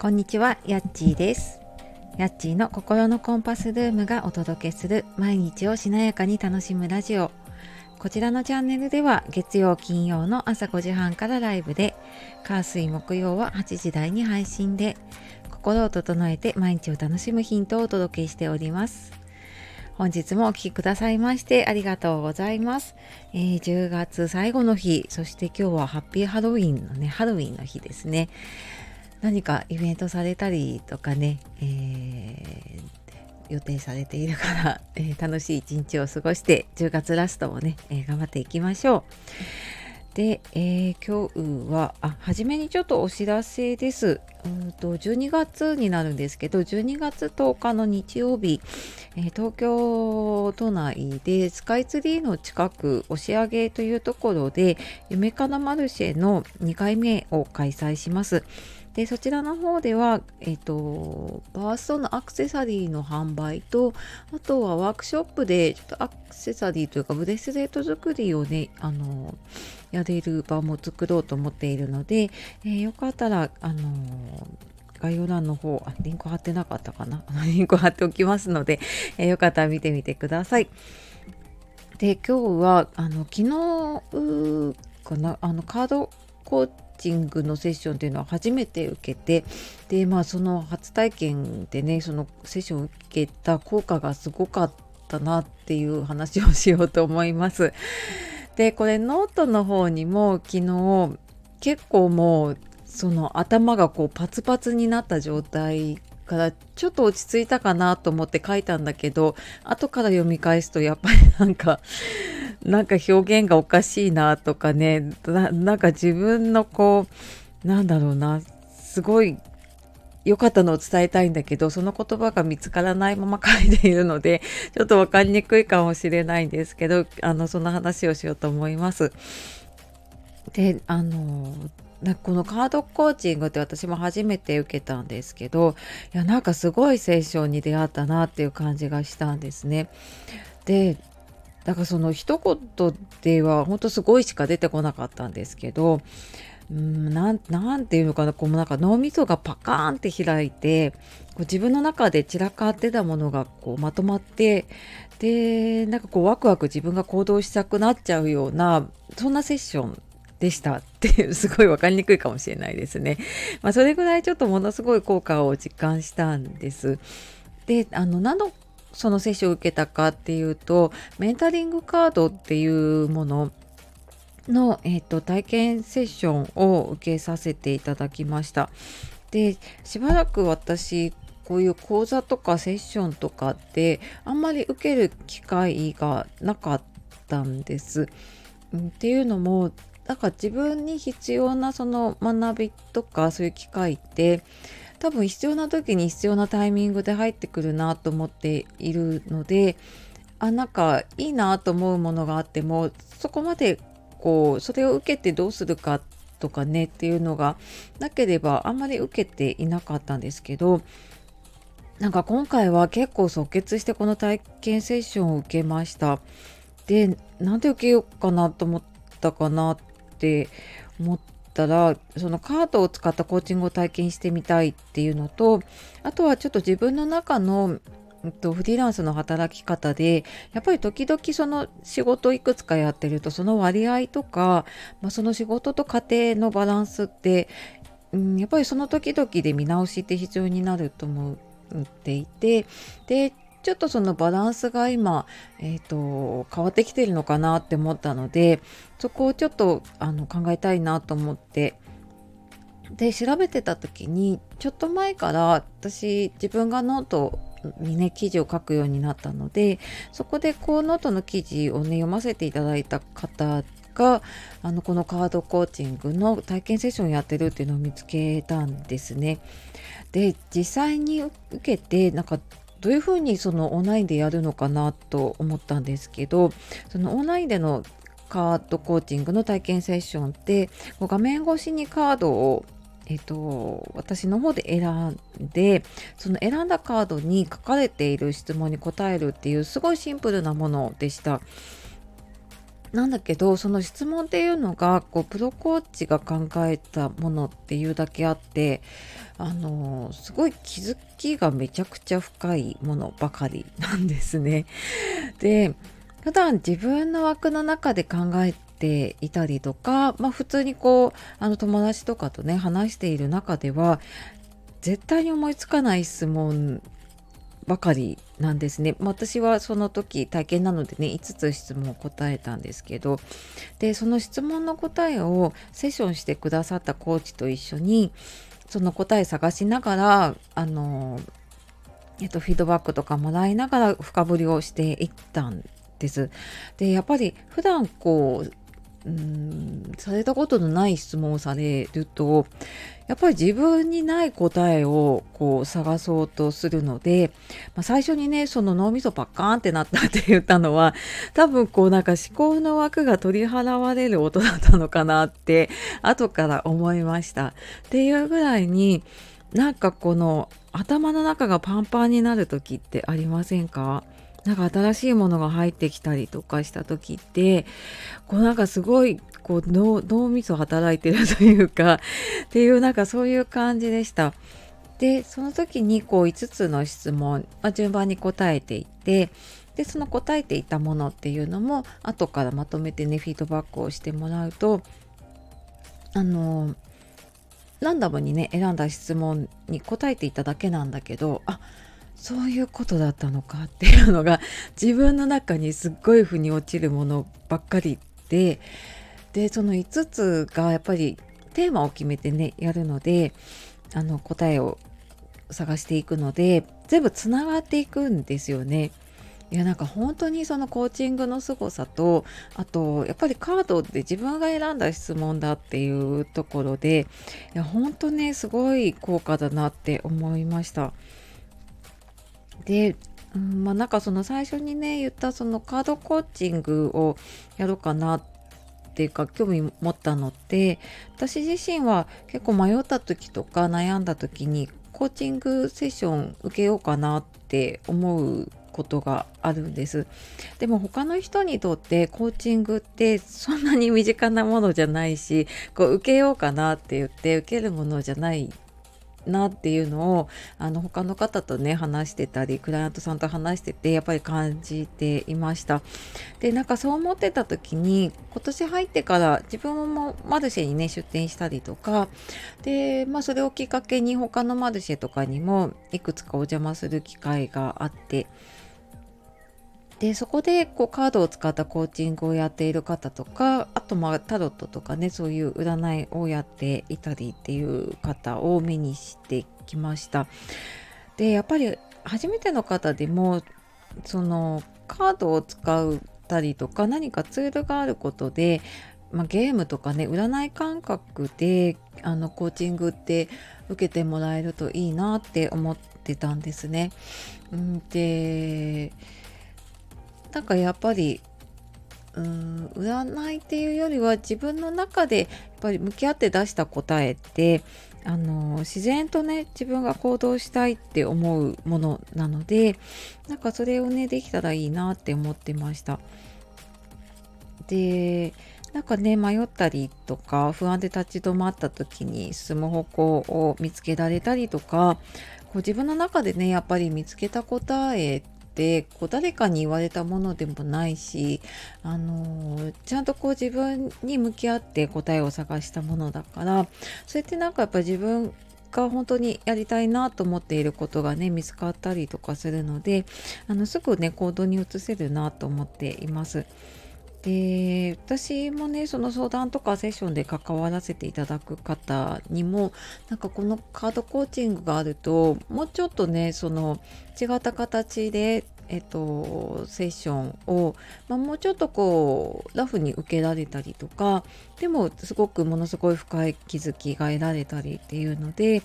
こんにちは、やっちーです。やっちーの心のコンパスルームがお届けする毎日をしなやかに楽しむラジオ。こちらのチャンネルでは月曜金曜の朝5時半からライブで、火水木曜は8時台に配信で、心を整えて毎日を楽しむヒントをお届けしております。本日もお聴きくださいましてありがとうございます、えー10月最後の日、そして今日はハッピーハロウィンのね、ハロウィンの日ですね。何かイベントされたりとかね、えー予定されているから、えー楽しい一日を過ごして10月ラストもね、えー頑張っていきましょう。で、えー今日はあ初めにちょっとお知らせです。うんと12月になるんですけど12月10日の日曜日、え東京都内でスカイツリーの近く押上というところで夢かなマルシェの2回目を開催します。でそちらの方では、えっとバーストのアクセサリーの販売とあとはワークショップでちょっとアクセサリーというかブレスレット作りをねあのやれる場も作ろうと思っているので、えーよかったらあの概要欄の方あリンク貼ってなかったかな？リンク貼っておきますので、えーよかったら見てみてください。で今日はあの昨日かな？あのカードコーチングのセッションっていうのは初めて受けてでまあその初体験でねそのセッションを受けた効果がすごかったなっていう話をしようと思います。でこれノートの方にも昨日結構もうその頭がこうパツパツになった状態からちょっと落ち着いたかなと思って書いたんだけど後から読み返すとやっぱりなんかなんか表現がおかしいなとかねなんか自分のこうなんだろうなすごい良かったのを伝えたいんだけどその言葉が見つからないまま書いているので ちょっと分かりにくいかもしれないんですけどあのその話をしようと思います。であのなこのカードコーチングって私も初めて受けたんですけどいやなんかすごいセッションに出会ったなっていう感じがしたんですね。でだからその一言では本当すごいしか出てこなかったんですけどうんなんなんていうのかなこうなんか脳みそがパカーンって開いてこう自分の中で散らかってたものがこうまとまってでなんかこうワクワク自分が行動したくなっちゃうようなそんなセッションでしたっていうすごい分かりにくいかもしれないですね。まあ、それぐらいちょっとものすごい効果を実感したんです。であの何のそのセッションを受けたかっていうとメンタリングカードっていうものの、えー、と体験セッションを受けさせていただきました。でしばらく私こういう講座とかセッションとかってあんまり受ける機会がなかったんです。っていうのもなんか自分に必要なその学びとかそういう機会って多分必要な時に必要なタイミングで入ってくるなと思っているのであなんかいいなと思うものがあってもそこまでこうそれを受けてどうするかとかねっていうのがなければあんまり受けていなかったんですけどなんか今回は結構即決してこの体験セッションを受けました。でなんで受けようかなと思ったかなって思ってたらそのカードを使ったコーチングを体験してみたいっていうのとあとはちょっと自分の中のとフリーランスの働き方でやっぱり時々その仕事いくつかやってるとその割合とか、まあ、その仕事と家庭のバランスって、うん、やっぱりその時々で見直しって必要になると思っていてでちょっとそのバランスが今、えー、と変わってきてるのかなって思ったのでそこをちょっとあの考えたいなと思ってで調べてた時にちょっと前から私自分がノートにね記事を書くようになったのでそこでこうノートの記事をね読ませていただいた方があのこのカードコーチングの体験セッションやってるっていうのを見つけたんですね。で実際に受けてなんかどういうふうにそのオンラインでやるのかなと思ったんですけどそのオンラインでのカードコーチングの体験セッションって画面越しにカードをえっと、私の方で選んでその選んだカードに書かれている質問に答えるっていうすごいシンプルなものでした。なんだけどその質問っていうのがこうプロコーチが考えたものっていうだけあってあのすごい気づきがめちゃくちゃ深いものばかりなんですね。で普段自分の枠の中で考えていたりとか、まあ、普通にこうあの友達とかとね話している中では絶対に思いつかない質問ばかりなんですね。私はその時体験なのでね5つ質問を答えたんですけどでその質問の答えをセッションしてくださったコーチと一緒にその答え探しながらあの、えっと、フィードバックとかもらいながら深掘りをしていったんです。でやっぱり普段こううんされたことのない質問をされるとやっぱり自分にない答えをこう探そうとするので、まあ、最初にねその脳みそパッカーンってなったって言ったのは多分こうなんか思考の枠が取り払われる音だったのかなって後から思いました。っていうぐらいになんかこの頭の中がパンパンになる時ってありませんか？なんか新しいものが入ってきたりとかした時ってこうなんかすごいこう脳脳みそ働いてるというか っていうなんかそういう感じでした。でその時にこう5つの質問、まあ、順番に答えていってでその答えていたものっていうのも後からまとめてねフィードバックをしてもらうとあのランダムにね選んだ質問に答えていただけなんだけどあそういうことだったのかっていうのが自分の中にすっごい腑に落ちるものばっかりででその5つがやっぱりテーマを決めてねやるのであの答えを探していくので全部つながっていくんですよね。いやなんか本当にそのコーチングの凄さとあとやっぱりカードって自分が選んだ質問だっていうところでいや本当ねすごい効果だなって思いました。で、うんまあ、なんかその最初にね言ったそのカードコーチングをやろうかなっていうか興味持ったのって私自身は結構迷った時とか悩んだ時にコーチングセッション受けようかなって思うことがあるんです。でも他の人にとってコーチングってそんなに身近なものじゃないしこう受けようかなって言って受けるものじゃないなっていうのをあの他の方とね話してたりクライアントさんと話しててやっぱり感じていました。でなんかそう思ってた時に今年入ってから自分もマルシェにね出店したりとかでまあそれをきっかけに他のマルシェとかにもいくつかお邪魔する機会があってでそこでこうカードを使ったコーチングをやっている方とかあとまあタロットとかねそういう占いをやっていたりっていう方を目にしてきました。でやっぱり初めての方でもそのカードを使ったりとか何かツールがあることで、まあ、ゲームとかね占い感覚であのコーチングって受けてもらえるといいなって思ってたんですね。んでなんかやっぱりうん占いっていうよりは自分の中でやっぱり向き合って出した答えってあの自然とね自分が行動したいって思うものなのでなんかそれをねできたらいいなって思ってました。でなんかね迷ったりとか不安で立ち止まった時に進む方向を見つけられたりとかこう自分の中でねやっぱり見つけた答えってこう誰かに言われたものでもないし、あのー、ちゃんとこう自分に向き合って答えを探したものだからそれってなんかやっぱ自分が本当にやりたいなと思っていることがね見つかったりとかするのであのすぐね行動に移せるなと思っています。で私もねその相談とかセッションで関わらせていただく方にもなんかこのカードコーチングがあるともうちょっとねその違った形でえっと、セッションを、まあ、もうちょっとこうラフに受けられたりとかでもすごくものすごい深い気づきが得られたりっていうので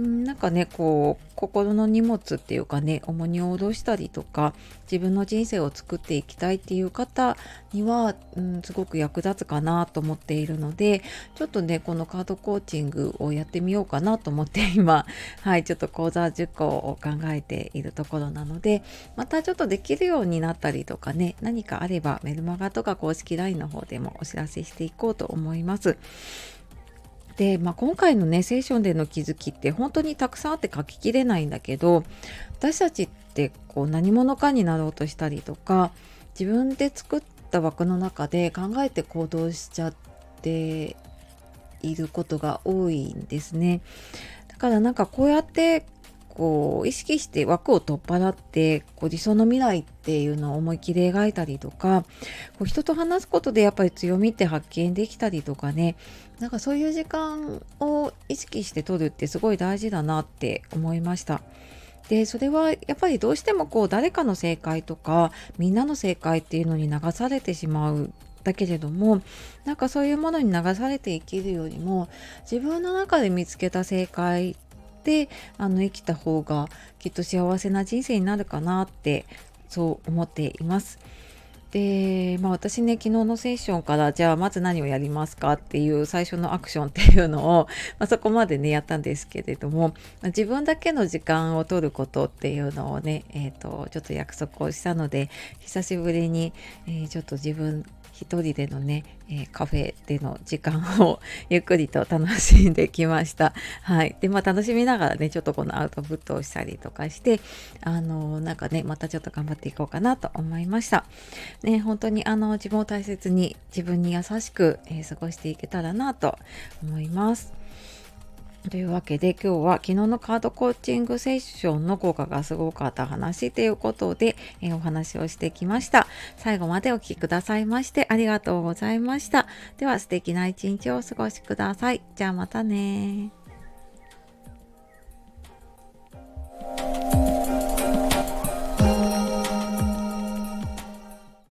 なんかねこう心の荷物っていうかね重荷を下ろしたりとか自分の人生を作っていきたいっていう方には、うん、すごく役立つかなと思っているのでちょっとねこのカードコーチングをやってみようかなと思って 今はいちょっと講座10個を考えているところなのでまたちょっとできるようになったりとかね何かあればメルマガとか公式 LINE の方でもお知らせしていこうと思います。で、まあ、今回のねセッションでの気づきって本当にたくさんあって書ききれないんだけど私たちってこう何者かになろうとしたりとか自分で作った枠の中で考えて行動しちゃっていることが多いんですね。だからなんかこうやってこう意識して枠を取っ払ってこう理想の未来っていうのを思い切り描いたりとかこう人と話すことでやっぱり強みって発見できたりとかねなんかそういう時間を意識して取るってすごい大事だなって思いました。でそれはやっぱりどうしてもこう誰かの正解とかみんなの正解っていうのに流されてしまうだけれどもなんかそういうものに流されて生きるよりも自分の中で見つけた正解ってあの生きた方がきっと幸せな人生になるかなってそう思っています。で、まあ、私ね昨日のセッションからじゃあまず何をやりますかっていう最初のアクションっていうのを、まあ、そこまでねやったんですけれども、自分だけの時間を取ることっていうのをね、えーと、ちょっと約束をしたので久しぶりに、えー、ちょっと自分一人でのね、えー、カフェでの時間を ゆっくりと楽しんできました。はい。で、まあ楽しみながらね、ちょっとこのアウトプットをしたりとかして、あのー、なんかね、またちょっと頑張っていこうかなと思いました。ね、本当にあの、自分を大切に、自分に優しく、えー、過ごしていけたらなと思います。というわけで今日は昨日のカードコーチングセッションの効果がすごかった話ということで、えー、お話をしてきました。最後までお聴きくださいましてありがとうございました。では素敵な一日をお過ごしください。じゃあまたね